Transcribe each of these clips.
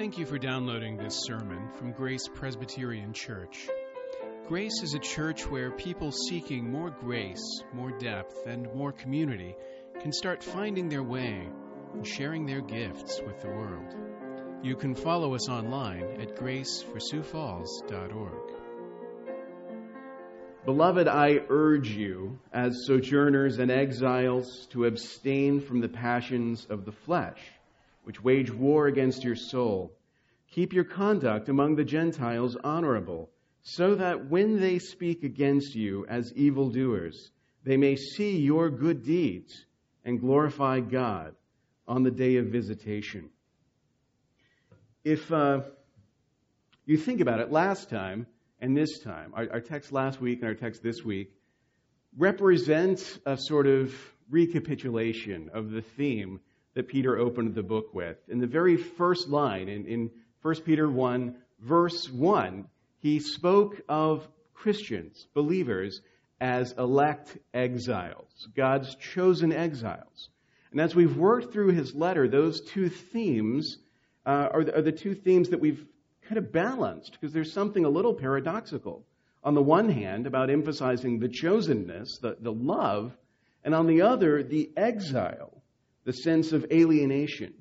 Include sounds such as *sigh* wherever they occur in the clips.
Thank you for downloading this sermon from Grace Presbyterian Church. Grace is a church where people seeking more grace, more depth, and more community can start finding their way and sharing their gifts with the world. You can follow us online at graceforsiouxfalls.org. Beloved, I urge you, as sojourners and exiles, to abstain from the passions of the flesh, which wage war against your soul. Keep your conduct among the Gentiles honorable, so that when they speak against you as evildoers, they may see your good deeds and glorify God on the day of visitation. If uh, you think about it, last time, and this time, our, our text last week and our text this week, represent a sort of recapitulation of the theme that Peter opened the book with. In the very first line, in, in 1 Peter 1, verse 1, he spoke of Christians, believers, as elect exiles, God's chosen exiles. And as we've worked through his letter, those two themes uh, are, the, are the two themes that we've kind of balanced because there's something a little paradoxical. On the one hand, about emphasizing the chosenness, the, the love, and on the other, the exile, the sense of alienation.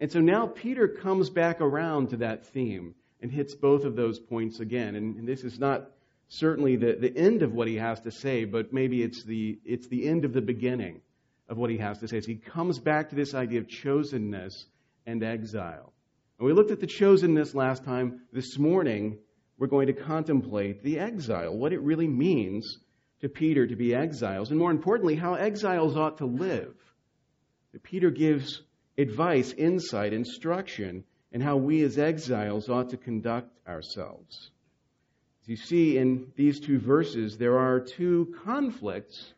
And so now Peter comes back around to that theme and hits both of those points again. And, and this is not certainly the, the end of what he has to say, but maybe it's the, it's the end of the beginning of what he has to say. So he comes back to this idea of chosenness and exile. And we looked at the chosenness last time. This morning, we're going to contemplate the exile, what it really means to Peter to be exiles, and more importantly, how exiles ought to live. Peter gives advice, insight, instruction, and how we as exiles ought to conduct ourselves. As you see in these two verses, there are two conflicts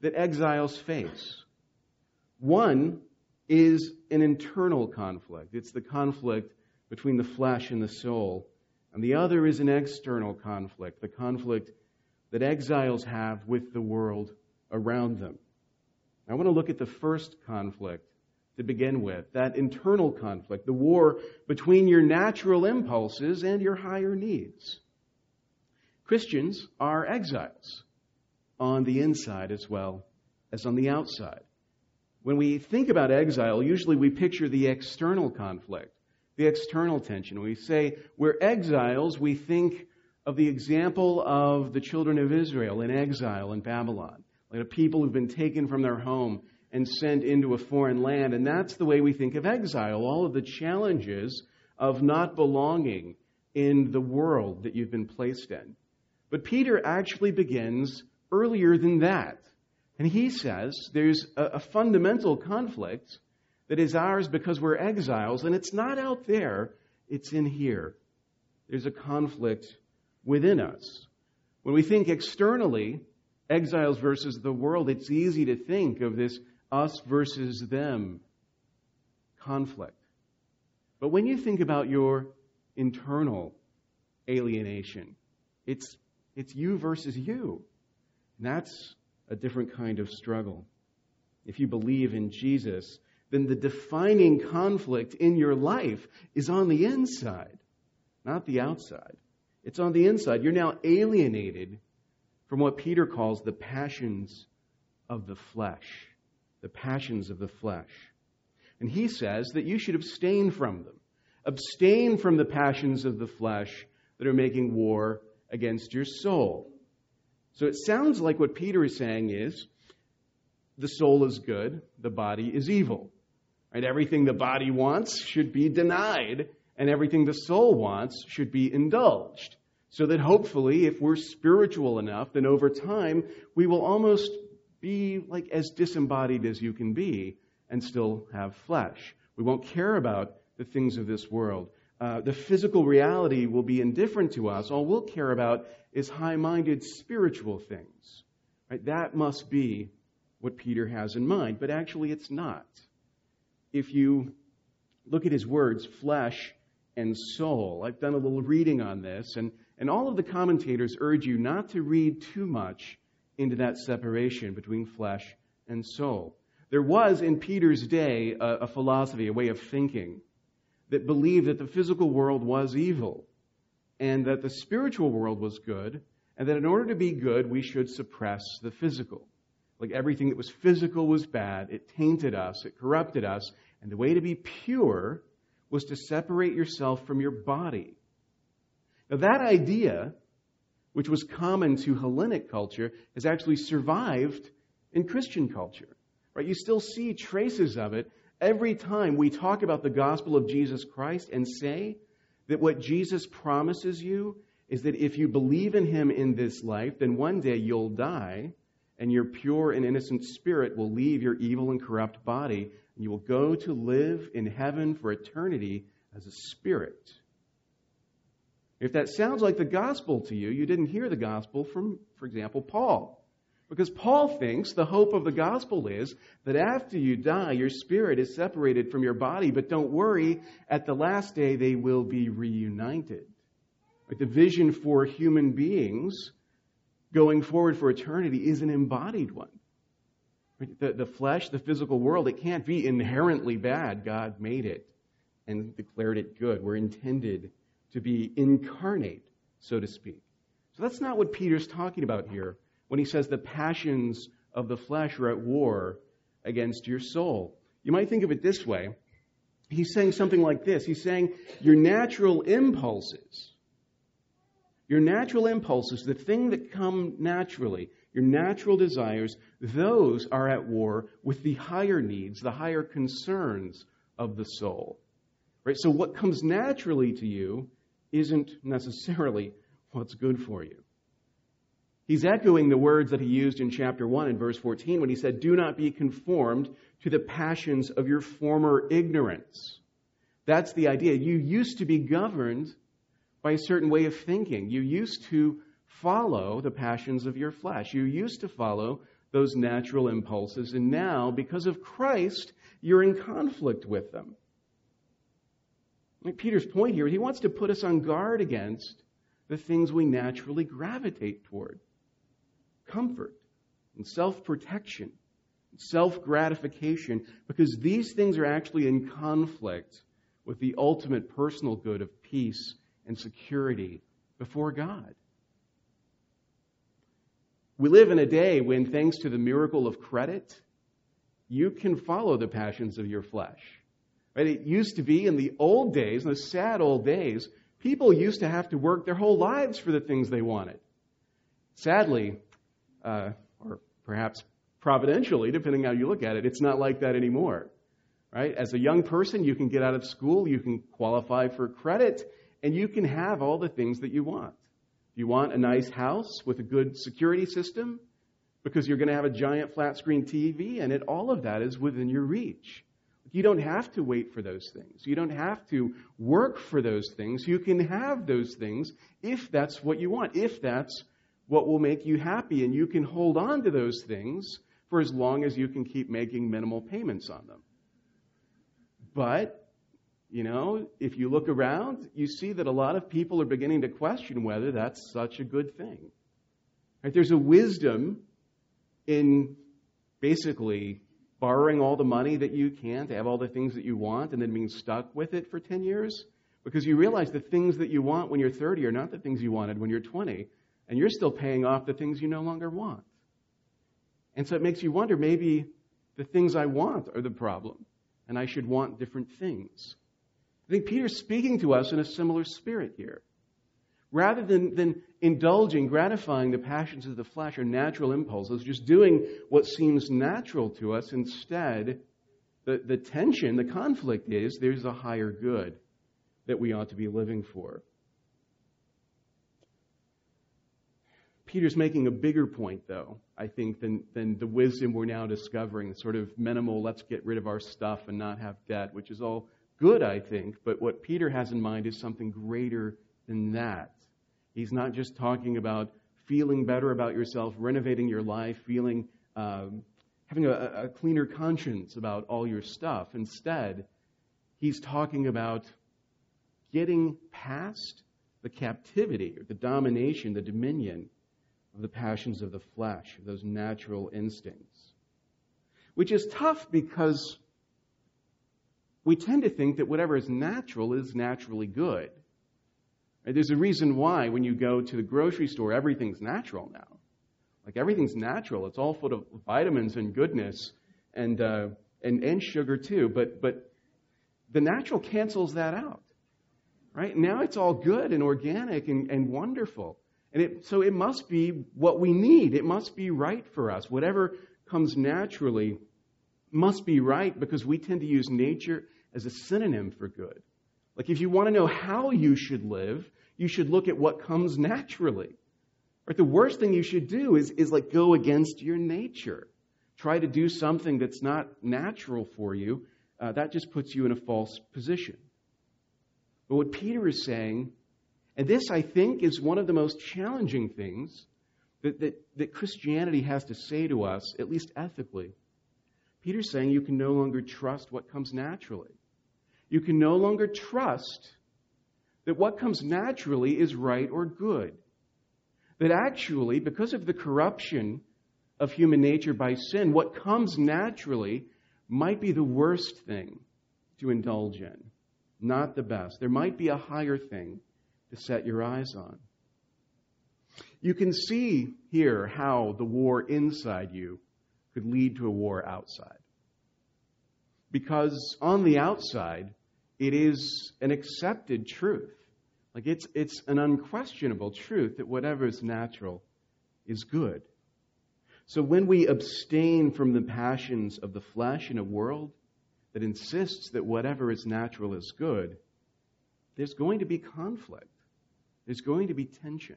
that exiles face. One is an internal conflict. It's the conflict between the flesh and the soul. And the other is an external conflict, the conflict that exiles have with the world around them. I want to look at the first conflict to begin with, that internal conflict, the war between your natural impulses and your higher needs. Christians are exiles on the inside as well as on the outside. When we think about exile, usually we picture the external conflict, the external tension. When we say we're exiles, we think of the example of the children of Israel in exile in Babylon, like a people who've been taken from their home and sent into a foreign land. And that's the way we think of exile, all of the challenges of not belonging in the world that you've been placed in. But Peter actually begins earlier than that. And he says there's a, a fundamental conflict that is ours because we're exiles, and it's not out there, it's in here. There's a conflict within us. When we think externally, exiles versus the world, it's easy to think of this us versus them conflict. But when you think about your internal alienation, it's, it's you versus you. And that's a different kind of struggle. If you believe in Jesus, then the defining conflict in your life is on the inside, not the outside. It's on the inside. You're now alienated from what Peter calls the passions of the flesh. The passions of the flesh. And he says that you should abstain from them. Abstain from the passions of the flesh that are making war against your soul. So it sounds like what Peter is saying is the soul is good, the body is evil. Right? Everything the body wants should be denied, and everything the soul wants should be indulged. So that hopefully, if we're spiritual enough, then over time, we will almost be like as disembodied as you can be and still have flesh. We won't care about the things of this world. Uh, the physical reality will be indifferent to us. All we'll care about is high minded spiritual things. Right? That must be what Peter has in mind, but actually it's not. If you look at his words, flesh and soul, I've done a little reading on this, and, and all of the commentators urge you not to read too much into that separation between flesh and soul. There was in Peter's day a, a philosophy, a way of thinking that believed that the physical world was evil and that the spiritual world was good, and that in order to be good, we should suppress the physical. Like everything that was physical was bad, it tainted us, it corrupted us, and the way to be pure was to separate yourself from your body. Now, that idea, which was common to Hellenic culture, has actually survived in Christian culture. Right? You still see traces of it every time we talk about the gospel of Jesus Christ and say that what Jesus promises you is that if you believe in him in this life, then one day you'll die and your pure and innocent spirit will leave your evil and corrupt body and you will go to live in heaven for eternity as a spirit. If that sounds like the gospel to you, you didn't hear the gospel from, for example, Paul. Because Paul thinks the hope of the gospel is that after you die, your spirit is separated from your body, but don't worry, at the last day they will be reunited. Like the vision for human beings going forward for eternity is an embodied one. The, the flesh, the physical world, it can't be inherently bad. God made it and declared it good. We're intended to be incarnate, so to speak. So that's not what Peter's talking about here when he says the passions of the flesh are at war against your soul. You might think of it this way. He's saying something like this. He's saying your natural impulses, your natural impulses, the thing that come naturally, your natural desires, those are at war with the higher needs, the higher concerns of the soul. Right? So what comes naturally to you isn't necessarily what's good for you. He's echoing the words that he used in chapter 1 in verse 14 when he said, Do not be conformed to the passions of your former ignorance. That's the idea. You used to be governed by a certain way of thinking. You used to follow the passions of your flesh. You used to follow those natural impulses, and now, because of Christ, you're in conflict with them. Like Peter's point here, he wants to put us on guard against the things we naturally gravitate toward comfort and self protection, self gratification, because these things are actually in conflict with the ultimate personal good of peace and security before God. We live in a day when, thanks to the miracle of credit, you can follow the passions of your flesh. Right? It used to be in the old days, in the sad old days, people used to have to work their whole lives for the things they wanted. Sadly, uh, or perhaps providentially, depending how you look at it, it's not like that anymore. Right? As a young person, you can get out of school, you can qualify for credit, and you can have all the things that you want. You want a nice house with a good security system because you're going to have a giant flat screen TV, and it, all of that is within your reach. You don't have to wait for those things. You don't have to work for those things. You can have those things if that's what you want, if that's what will make you happy, and you can hold on to those things for as long as you can keep making minimal payments on them. But, you know, if you look around, you see that a lot of people are beginning to question whether that's such a good thing. Right? There's a wisdom in basically borrowing all the money that you can to have all the things that you want and then being stuck with it for 10 years because you realize the things that you want when you're 30 are not the things you wanted when you're 20 and you're still paying off the things you no longer want. And so it makes you wonder maybe the things I want are the problem, and I should want different things. I think Peter's speaking to us in a similar spirit here. Rather than, than indulging, gratifying the passions of the flesh or natural impulses, just doing what seems natural to us, instead, the, the tension, the conflict is there's a higher good that we ought to be living for. Peter's making a bigger point, though, I think, than, than the wisdom we're now discovering, sort of minimal, let's get rid of our stuff and not have debt, which is all good, I think. But what Peter has in mind is something greater than that. He's not just talking about feeling better about yourself, renovating your life, feeling, um, having a, a cleaner conscience about all your stuff. Instead, he's talking about getting past the captivity or the domination, the dominion of the passions of the flesh, those natural instincts. Which is tough because we tend to think that whatever is natural is naturally good. There's a reason why when you go to the grocery store, everything's natural now. Like everything's natural. It's all full of vitamins and goodness and, uh, and, and sugar too. But, but the natural cancels that out. Right? Now it's all good and organic and, and wonderful. And it, so it must be what we need. It must be right for us. Whatever comes naturally must be right because we tend to use nature as a synonym for good. Like if you want to know how you should live, you should look at what comes naturally. Right? The worst thing you should do is, is like go against your nature. Try to do something that's not natural for you. Uh, that just puts you in a false position. But what Peter is saying, and this I think is one of the most challenging things that, that, that Christianity has to say to us, at least ethically. Peter's saying you can no longer trust what comes naturally. You can no longer trust that what comes naturally is right or good. That actually, because of the corruption of human nature by sin, what comes naturally might be the worst thing to indulge in, not the best. There might be a higher thing to set your eyes on. You can see here how the war inside you could lead to a war outside. Because on the outside, it is an accepted truth. Like it's, it's an unquestionable truth that whatever is natural is good. So when we abstain from the passions of the flesh in a world that insists that whatever is natural is good, there's going to be conflict. There's going to be tension.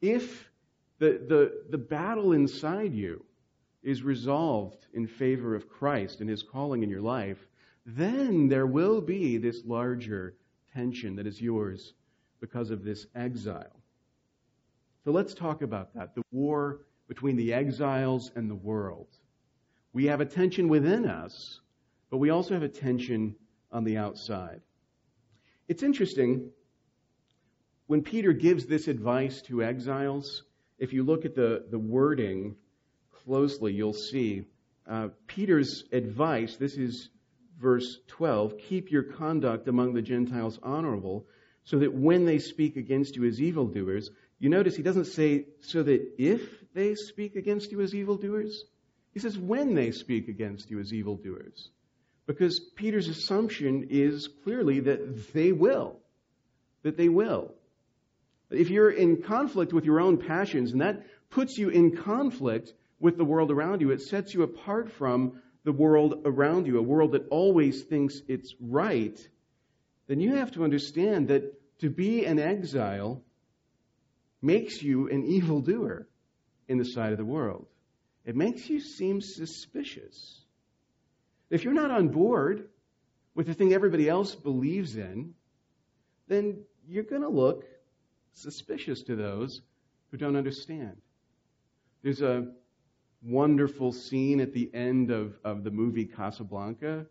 If the, the, the battle inside you is resolved in favor of Christ and his calling in your life, then there will be this larger tension that is yours because of this exile. So let's talk about that the war between the exiles and the world. We have a tension within us, but we also have a tension on the outside. It's interesting when Peter gives this advice to exiles, if you look at the, the wording closely, you'll see uh, Peter's advice. This is verse 12 keep your conduct among the Gentiles honorable, so that when they speak against you as evildoers, you notice he doesn't say so that if they speak against you as evildoers. He says when they speak against you as evildoers. Because Peter's assumption is clearly that they will. That they will. If you're in conflict with your own passions, and that puts you in conflict with the world around you, it sets you apart from the world around you, a world that always thinks it's right, then you have to understand that to be an exile makes you an evildoer in the sight of the world. It makes you seem suspicious. If you're not on board with the thing everybody else believes in, then you're going to look suspicious to those who don't understand. There's a wonderful scene at the end of, of the movie Casablanca,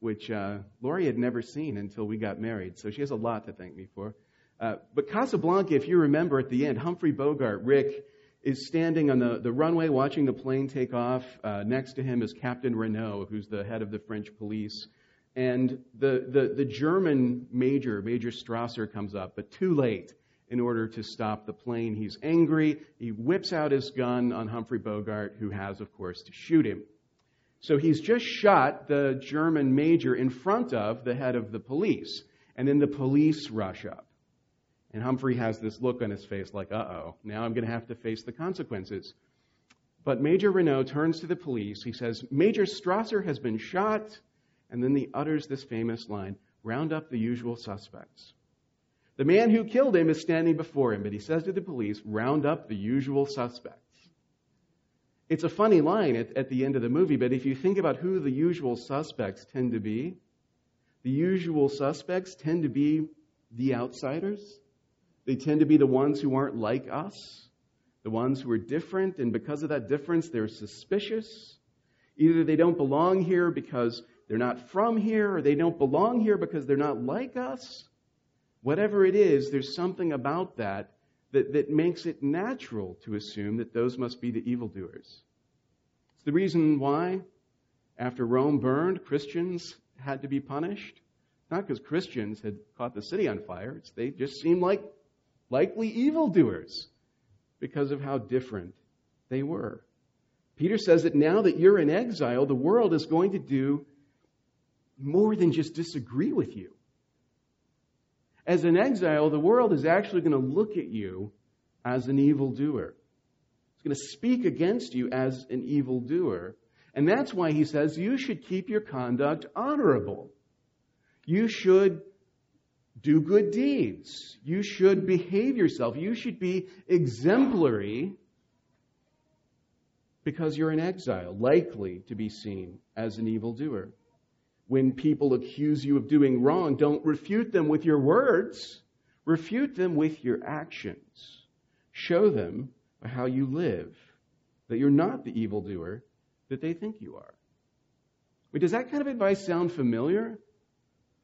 which uh, Lori had never seen until we got married, so she has a lot to thank me for. Uh, but Casablanca, if you remember at the end, Humphrey Bogart, Rick, is standing on the, the runway watching the plane take off. Uh, next to him is Captain Renault, who's the head of the French police. And the, the, the German major, Major Strasser, comes up, but too late in order to stop the plane. He's angry. He whips out his gun on Humphrey Bogart, who has, of course, to shoot him. So he's just shot the German major in front of the head of the police. And then the police rush up. And Humphrey has this look on his face like, uh oh, now I'm going to have to face the consequences. But Major Renault turns to the police. He says, Major Strasser has been shot. And then he utters this famous line round up the usual suspects. The man who killed him is standing before him, but he says to the police, round up the usual suspects. It's a funny line at, at, the end of the movie, but if you think about who the usual suspects tend to be, the usual suspects tend to be the outsiders. They tend to be the ones who aren't like us, the ones who are different, and because of that difference, they're suspicious. Either they don't belong here because they're not from here, or they don't belong here because they're not like us. Whatever it is, there's something about that, that that makes it natural to assume that those must be the evildoers. It's the reason why, after Rome burned, Christians had to be punished? Not because Christians had caught the city on fire. It's, they just seemed like likely evildoers because of how different they were. Peter says that now that you're in exile, the world is going to do more than just disagree with you. As an exile, the world is actually going to look at you as an evildoer. It's going to speak against you as an evildoer. And that's why he says you should keep your conduct honorable. You should do good deeds. You should behave yourself. You should be exemplary because you're an exile, likely to be seen as an evildoer. When people accuse you of doing wrong, don't refute them with your words, refute them with your actions. Show them how you live that you're not the evildoer that they think you are. Wait, does that kind of advice sound familiar?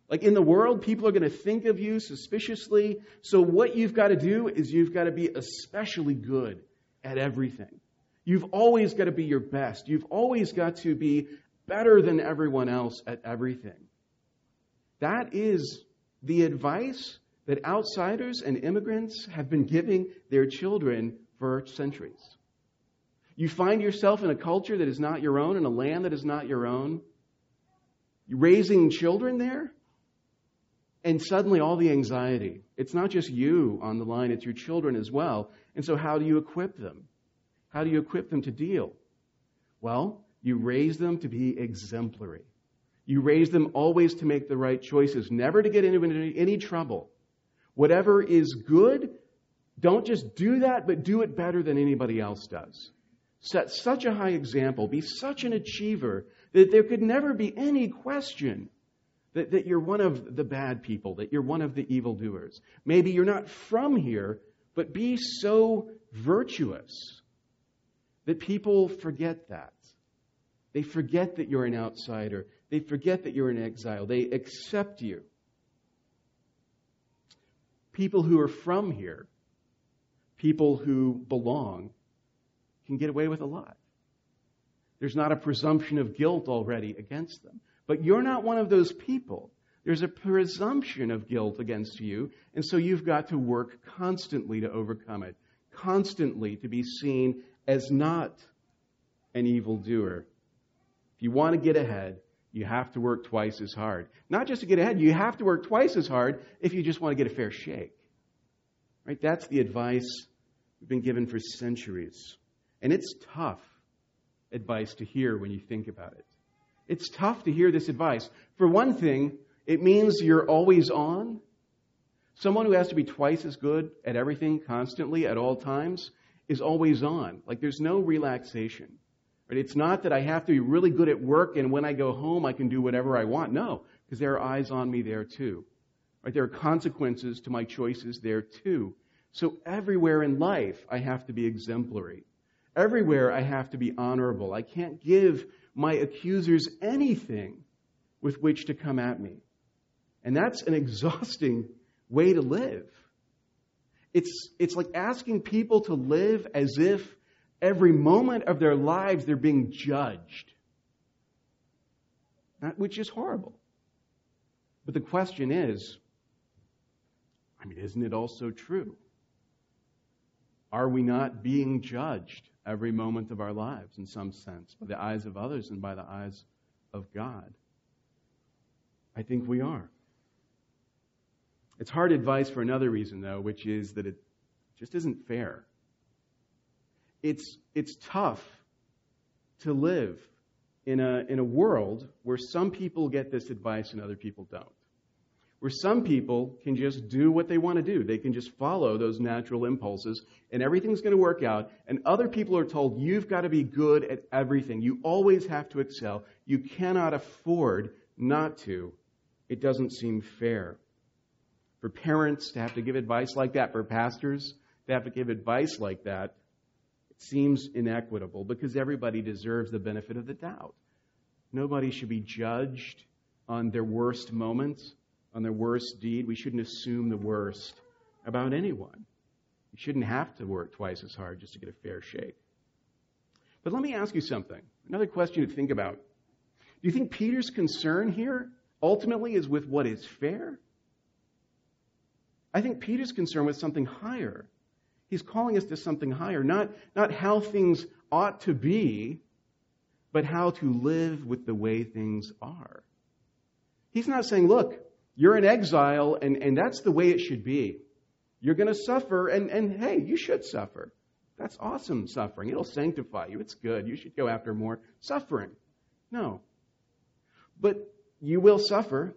Like in the world, people are going to think of you suspiciously. So what you've got to do is you've got to be especially good at everything. You've always got to be your best. You've always got to be better than everyone else at everything. That is the advice that outsiders and immigrants have been giving their children for centuries. You find yourself in a culture that is not your own, in a land that is not your own, raising children there, and suddenly all the anxiety. It's not just you on the line, it's your children as well. And so, how do you equip them? How do you equip them to deal? Well, you raise them to be exemplary. You raise them always to make the right choices, never to get into any trouble. Whatever is good, don't just do that, but do it better than anybody else does. Set such a high example, be such an achiever that there could never be any question that, that you're one of the bad people, that you're one of the evildoers. Maybe you're not from here, but be so virtuous that people forget that. They forget that you're an outsider. They forget that you're in exile. They accept you. People who are from here, people who belong, can get away with a lot. There's not a presumption of guilt already against them. But you're not one of those people. There's a presumption of guilt against you, and so you've got to work constantly to overcome it, constantly to be seen as not an evildoer. If you want to get ahead, you have to work twice as hard. Not just to get ahead, you have to work twice as hard if you just want to get a fair shake. Right? That's the advice we've been given for centuries. And it's tough advice to hear when you think about it. It's tough to hear this advice. For one thing, it means you're always on. Someone who has to be twice as good at everything constantly at all times is always on. Like there's no relaxation. Right? It's not that I have to be really good at work and when I go home I can do whatever I want. No, because there are eyes on me there too. Right? There are consequences to my choices there too. So everywhere in life I have to be exemplary. Everywhere I have to be honorable. I can't give my accusers anything with which to come at me. And that's an exhausting way to live. It's, it's like asking people to live as if every moment of their lives they're being judged, which is horrible. But the question is I mean, isn't it also true? Are we not being judged every moment of our lives in some sense by the eyes of others and by the eyes of God? I think we are. It's hard advice for another reason, though, which is that it just isn't fair. It's, it's tough to live in a, in a world where some people get this advice and other people don't. Where some people can just do what they want to do. They can just follow those natural impulses and everything's going to work out. And other people are told, you've got to be good at everything. You always have to excel. You cannot afford not to. It doesn't seem fair for parents to have to give advice like that, for pastors to have to give advice like that, it seems inequitable because everybody deserves the benefit of the doubt. Nobody should be judged on their worst moments, on their worst deed. We shouldn't assume the worst about anyone. You shouldn't have to work twice as hard just to get a fair shake. But let me ask you something. Another question to think about. Do you think Peter's concern here ultimately is with what is fair? I think Peter's concern with something higher. He's calling us to something higher, not, not how things ought to be, but how to live with the way things are. He's not saying, look, you're in exile and, and that's the way it should be. You're going to suffer and, and hey, you should suffer. That's awesome suffering. It'll sanctify you. It's good. You should go after more suffering. No. But you will suffer.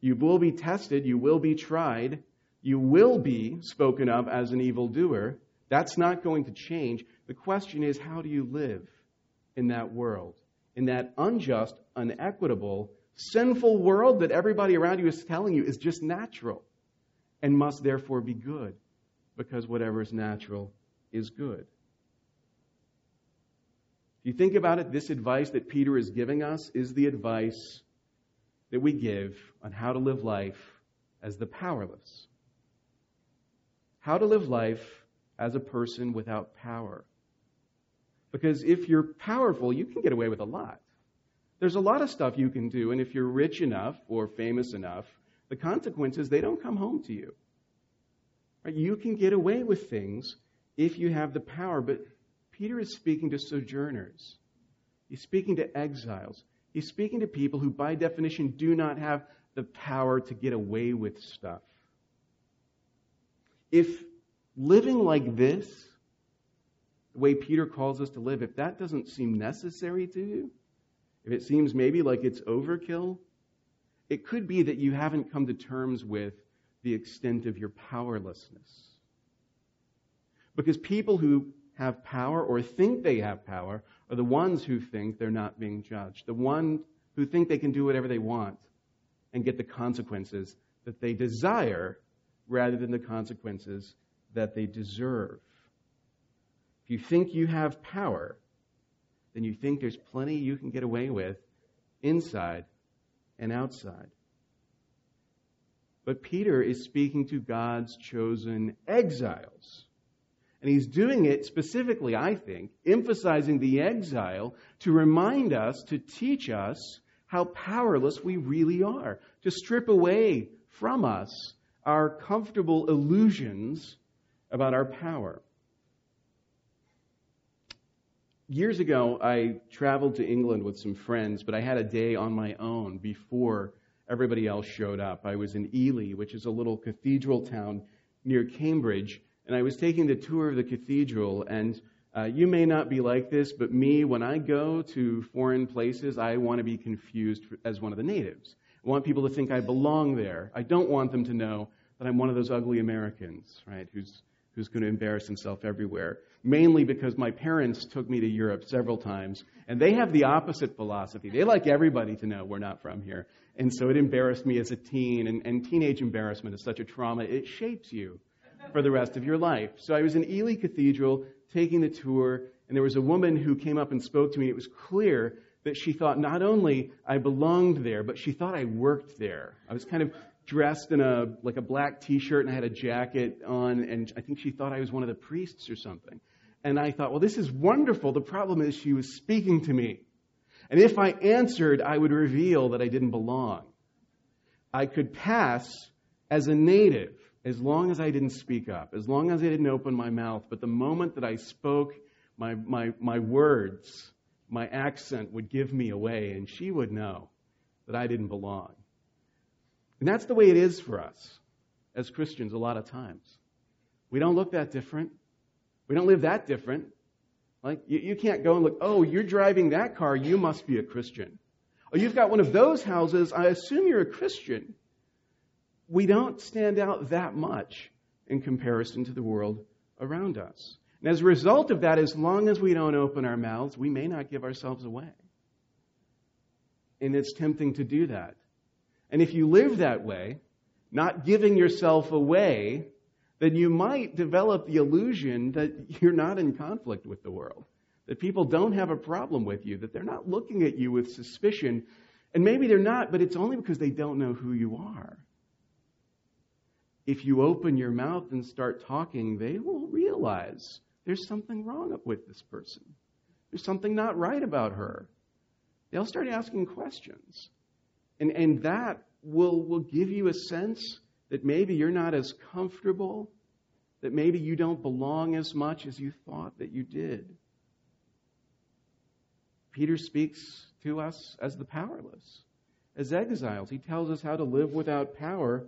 You will be tested. You will be tried. You will be spoken of as an evildoer. That's not going to change. The question is, how do you live in that world? In that unjust, unequitable, sinful world that everybody around you is telling you is just natural and must therefore be good because whatever is natural is good. If you think about it, this advice that Peter is giving us is the advice that we give on how to live life as the powerless. How to live life as a person without power. Because if you're powerful, you can get away with a lot. There's a lot of stuff you can do, and if you're rich enough or famous enough, the consequences, they don't come home to you. Right? You can get away with things if you have the power, but Peter is speaking to sojourners. He's speaking to exiles. He's speaking to people who, by definition, do not have the power to get away with stuff. If living like this, the way Peter calls us to live, if that doesn't seem necessary to you, if it seems maybe like it's overkill, it could be that you haven't come to terms with the extent of your powerlessness. Because people who have power or think they have power are the ones who think they're not being judged, the ones who think they can do whatever they want and get the consequences that they desire rather than the consequences that they deserve. If you think you have power, then you think there's plenty you can get away with inside and outside. But Peter is speaking to God's chosen exiles. And he's doing it specifically, I think, emphasizing the exile to remind us, to teach us how powerless we really are, to strip away from us our comfortable illusions about our power. Years ago, I traveled to England with some friends, but I had a day on my own before everybody else showed up. I was in Ely, which is a little cathedral town near Cambridge, and I was taking the tour of the cathedral. And uh, you may not be like this, but me, when I go to foreign places, I want to be confused as one of the natives. I want people to think I belong there. I don't want them to know that I'm one of those ugly Americans, right, who's, who's going to embarrass himself everywhere. Mainly because my parents took me to Europe several times, and they have the opposite philosophy. They like everybody to know we're not from here. And so it embarrassed me as a teen, and, and teenage embarrassment is such a trauma, it shapes you for the rest of your life. So I was in Ely Cathedral taking the tour, and there was a woman who came up and spoke to me. It was clear that she thought not only I belonged there, but she thought I worked there. I was kind of dressed in a like a black t-shirt and I had a jacket on and I think she thought I was one of the priests or something. And I thought, well, this is wonderful. The problem is she was speaking to me. And if I answered, I would reveal that I didn't belong. I could pass as a native as long as I didn't speak up, as long as I didn't open my mouth. But the moment that I spoke, my, my, my words, my accent would give me away, and she would know that I didn't belong. And that's the way it is for us as Christians a lot of times. We don't look that different. We don't live that different. Like, you, you can't go and look, oh, you're driving that car, you must be a Christian. Oh, you've got one of those houses, I assume you're a Christian. We don't stand out that much in comparison to the world around us. And as a result of that, as long as we don't open our mouths, we may not give ourselves away. And it's tempting to do that. And if you live that way, not giving yourself away, then you might develop the illusion that you're not in conflict with the world, that people don't have a problem with you, that they're not looking at you with suspicion. And maybe they're not, but it's only because they don't know who you are. If you open your mouth and start talking, they will realize there's something wrong with this person. There's something not right about her. They'll start asking questions. And, and that will, will give you a sense that maybe you're not as comfortable, that maybe you don't belong as much as you thought that you did. Peter speaks to us as the powerless, as exiles. He tells us how to live without power,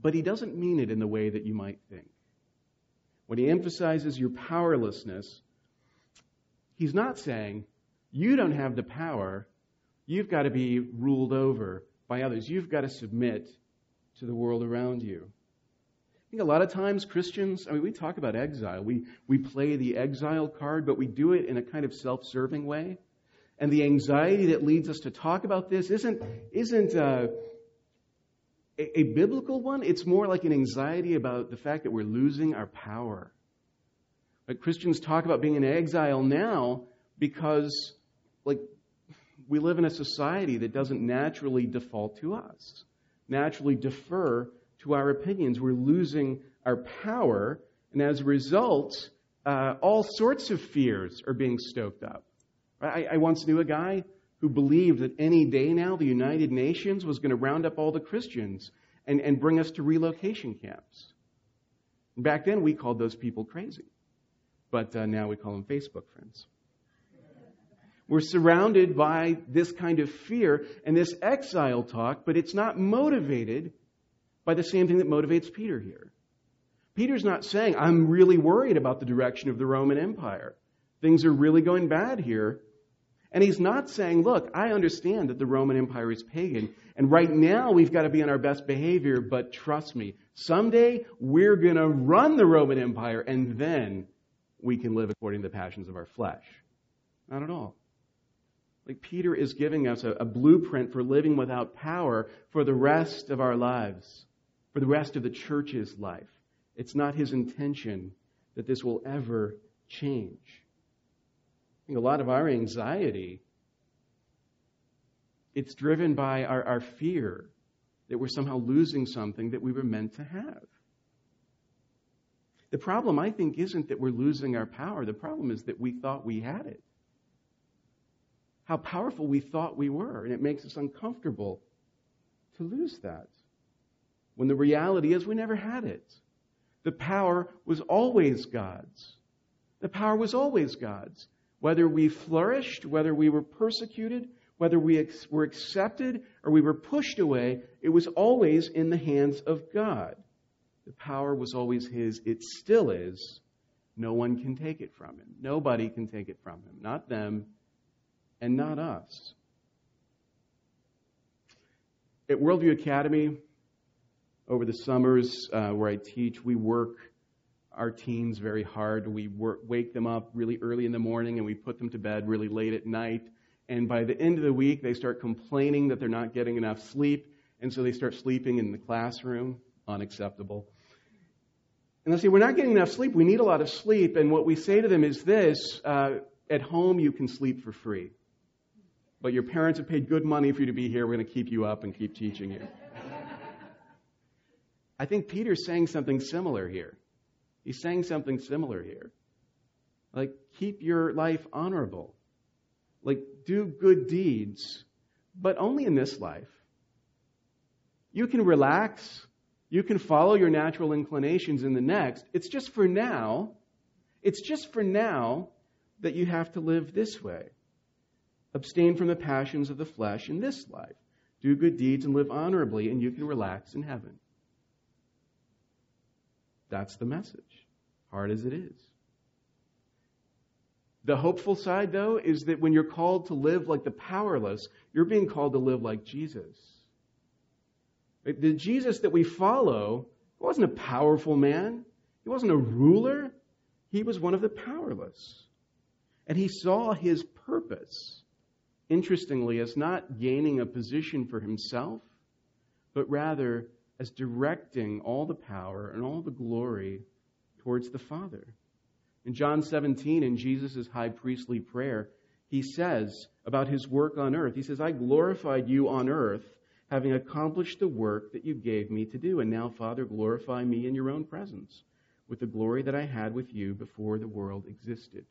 but he doesn't mean it in the way that you might think. When he emphasizes your powerlessness, he's not saying, you don't have the power, you've got to be ruled over by others, you've got to submit to the world around you. I think a lot of times Christians, I mean, we talk about exile. We, we play the exile card, but we do it in a kind of self serving way. And the anxiety that leads us to talk about this isn't, isn't uh, a, a biblical one. It's more like an anxiety about the fact that we're losing our power. Like Christians talk about being in exile now because, like, we live in a society that doesn't naturally default to us, naturally defer to our opinions. We're losing our power, and as a result, uh, all sorts of fears are being stoked up. I, I once knew a guy who believed that any day now the United Nations was going to round up all the Christians and, and bring us to relocation camps. Back then, we called those people crazy, but uh, now we call them Facebook friends. We're surrounded by this kind of fear and this exile talk, but it's not motivated by the same thing that motivates Peter here. Peter's not saying, I'm really worried about the direction of the Roman Empire. Things are really going bad here. And he's not saying, look, I understand that the Roman Empire is pagan, and right now we've got to be on our best behavior, but trust me, someday we're going to run the Roman Empire, and then we can live according to the passions of our flesh. Not at all. Like Peter is giving us a, a blueprint for living without power for the rest of our lives for the rest of the church's life. It's not his intention that this will ever change. A lot of our anxiety it's driven by our, our fear that we're somehow losing something that we were meant to have. The problem, I think, isn't that we're losing our power. The problem is that we thought we had it. How powerful we thought we were, and it makes us uncomfortable to lose that when the reality is we never had it. The power was always God's. The power was always God's. Whether we flourished, whether we were persecuted, whether we were accepted or we were pushed away, it was always in the hands of God. The power was always His. It still is. No one can take it from Him. Nobody can take it from Him. Not them and not us. At Worldview Academy, over the summers uh, where I teach, we work our teens very hard. We work, wake them up really early in the morning and we put them to bed really late at night. And by the end of the week, they start complaining that they're not getting enough sleep. And so they start sleeping in the classroom. Unacceptable. And they say, We're not getting enough sleep. We need a lot of sleep. And what we say to them is this uh, At home, you can sleep for free. But your parents have paid good money for you to be here. We're going to keep you up and keep teaching you. *laughs* I think Peter's saying something similar here. He's saying something similar here. Like, keep your life honorable. Like, do good deeds, but only in this life. You can relax. You can follow your natural inclinations in the next. It's just for now. It's just for now that you have to live this way. Abstain from the passions of the flesh in this life. Do good deeds and live honorably, and you can relax in heaven. That's the message, hard as it is. The hopeful side, though, is that when you're called to live like the powerless, you're being called to live like Jesus. The Jesus that we follow wasn't a powerful man, he wasn't a ruler, he was one of the powerless. And he saw his purpose, interestingly, as not gaining a position for himself, but rather as directing all the power and all the glory towards the Father. In John 17, in Jesus' high priestly prayer, he says about his work on earth, he says, I glorified you on earth, having accomplished the work that you gave me to do. And now, Father, glorify me in your own presence with the glory that I had with you before the world existed.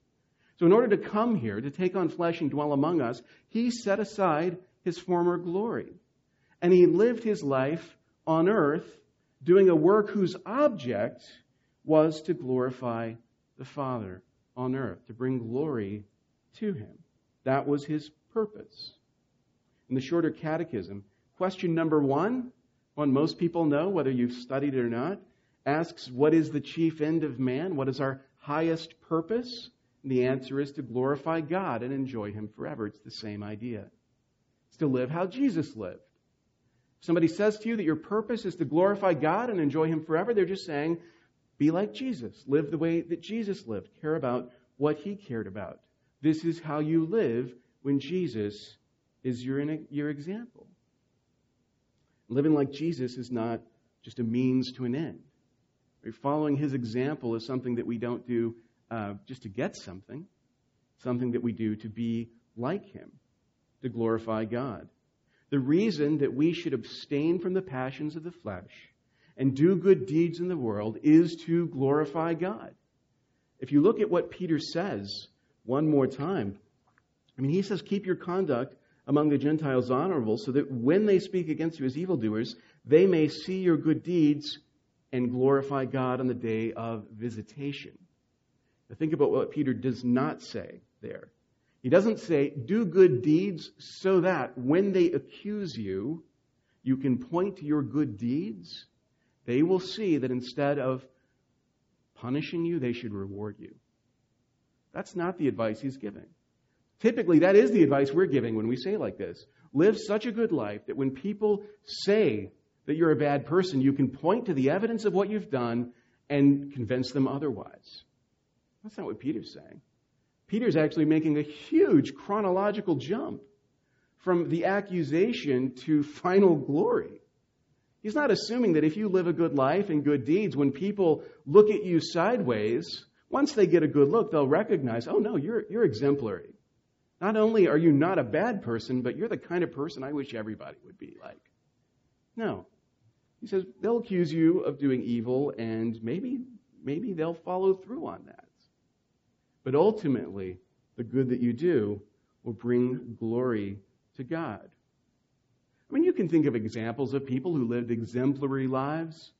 So, in order to come here, to take on flesh and dwell among us, he set aside his former glory. And he lived his life on earth doing a work whose object was to glorify the Father on earth, to bring glory to him. That was his purpose. In the shorter catechism, question number one, one most people know, whether you've studied it or not, asks, What is the chief end of man? What is our highest purpose? And the answer is to glorify God and enjoy Him forever. It's the same idea. It's to live how Jesus lived. Somebody says to you that your purpose is to glorify God and enjoy Him forever, they're just saying, Be like Jesus. Live the way that Jesus lived. Care about what He cared about. This is how you live when Jesus is your, your example. Living like Jesus is not just a means to an end. Following his example is something that we don't do uh, just to get something, something that we do to be like him, to glorify God. The reason that we should abstain from the passions of the flesh and do good deeds in the world is to glorify God. If you look at what Peter says one more time, I mean, he says, Keep your conduct among the Gentiles honorable, so that when they speak against you as evildoers, they may see your good deeds and glorify God on the day of visitation. Now think about what Peter does not say there. He doesn't say, do good deeds so that when they accuse you, you can point to your good deeds. They will see that instead of punishing you, they should reward you. That's not the advice he's giving. Typically, that is the advice we're giving when we say like this. Live such a good life that when people say that you're a bad person, you can point to the evidence of what you've done and convince them otherwise. That's not what Peter's saying. Peter's actually making a huge chronological jump from the accusation to final glory. He's not assuming that if you live a good life and good deeds, when people look at you sideways, once they get a good look, they'll recognize, oh no, you're, you're exemplary. Not only are you not a bad person, but you're the kind of person I wish everybody would be like. No. He says they'll accuse you of doing evil and maybe maybe they'll follow through on that. But ultimately, the good that you do will bring glory to God. I mean, you can think of examples of people who lived exemplary lives,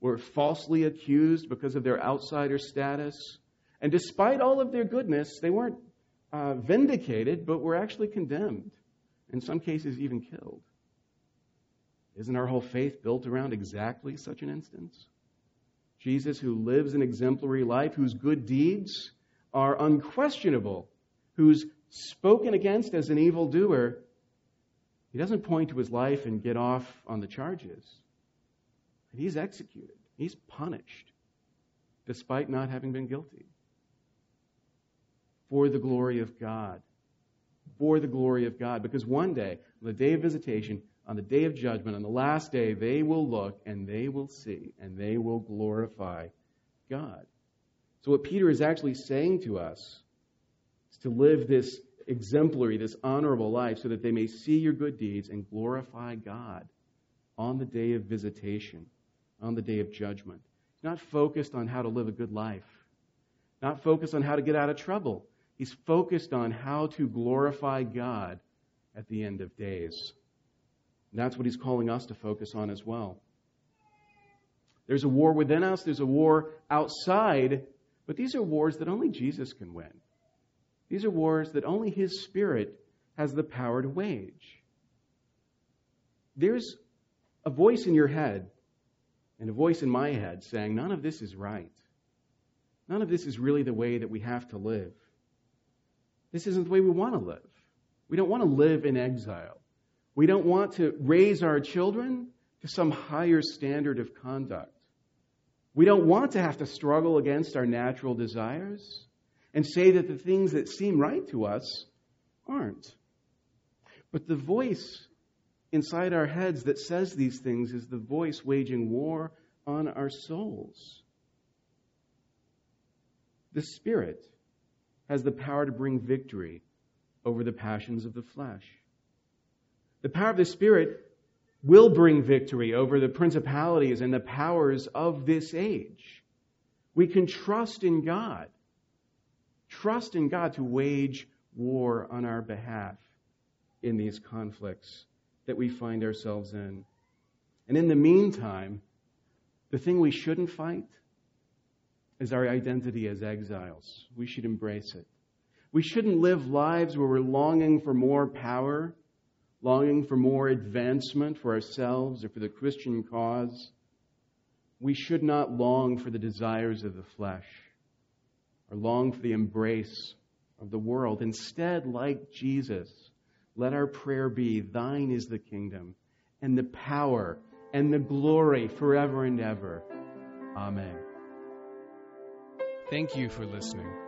were falsely accused because of their outsider status, and despite all of their goodness, they weren't uh, vindicated, but were actually condemned, in some cases, even killed. Isn't our whole faith built around exactly such an instance? Jesus, who lives an exemplary life, whose good deeds are unquestionable, who's spoken against as an evildoer, he doesn't point to his life and get off on the charges. He's executed, he's punished, despite not having been guilty for the glory of God. For the glory of God. Because one day, on the day of visitation, on the day of judgment, on the last day, they will look and they will see and they will glorify God. So, what Peter is actually saying to us is to live this exemplary, this honorable life so that they may see your good deeds and glorify God on the day of visitation, on the day of judgment. He's Not focused on how to live a good life, not focused on how to get out of trouble, He's focused on how to glorify God at the end of days. And that's what he's calling us to focus on as well. There's a war within us, there's a war outside, but these are wars that only Jesus can win. These are wars that only his spirit has the power to wage. There's a voice in your head and a voice in my head saying, none of this is right. None of this is really the way that we have to live. This isn't the way we want to live. We don't want to live in exile. We don't want to raise our children to some higher standard of conduct. We don't want to have to struggle against our natural desires and say that the things that seem right to us aren't. But the voice inside our heads that says these things is the voice waging war on our souls. The Spirit has the power to bring victory over the passions of the flesh. The power of the Spirit will bring victory over the principalities and the powers of this age. We can trust in God. Trust in God to wage war on our behalf. in these conflicts that we find ourselves in. And in the meantime, the thing we shouldn't fight is our identity as exiles. We should embrace it. We shouldn't live lives where we're longing for more power, longing for more advancement for ourselves or for the Christian cause. We should not long for the desires of the flesh or long for the embrace of the world. Instead, like Jesus, let our prayer be Thine is the kingdom and the power and the glory forever and ever. Amen. Thank you for listening.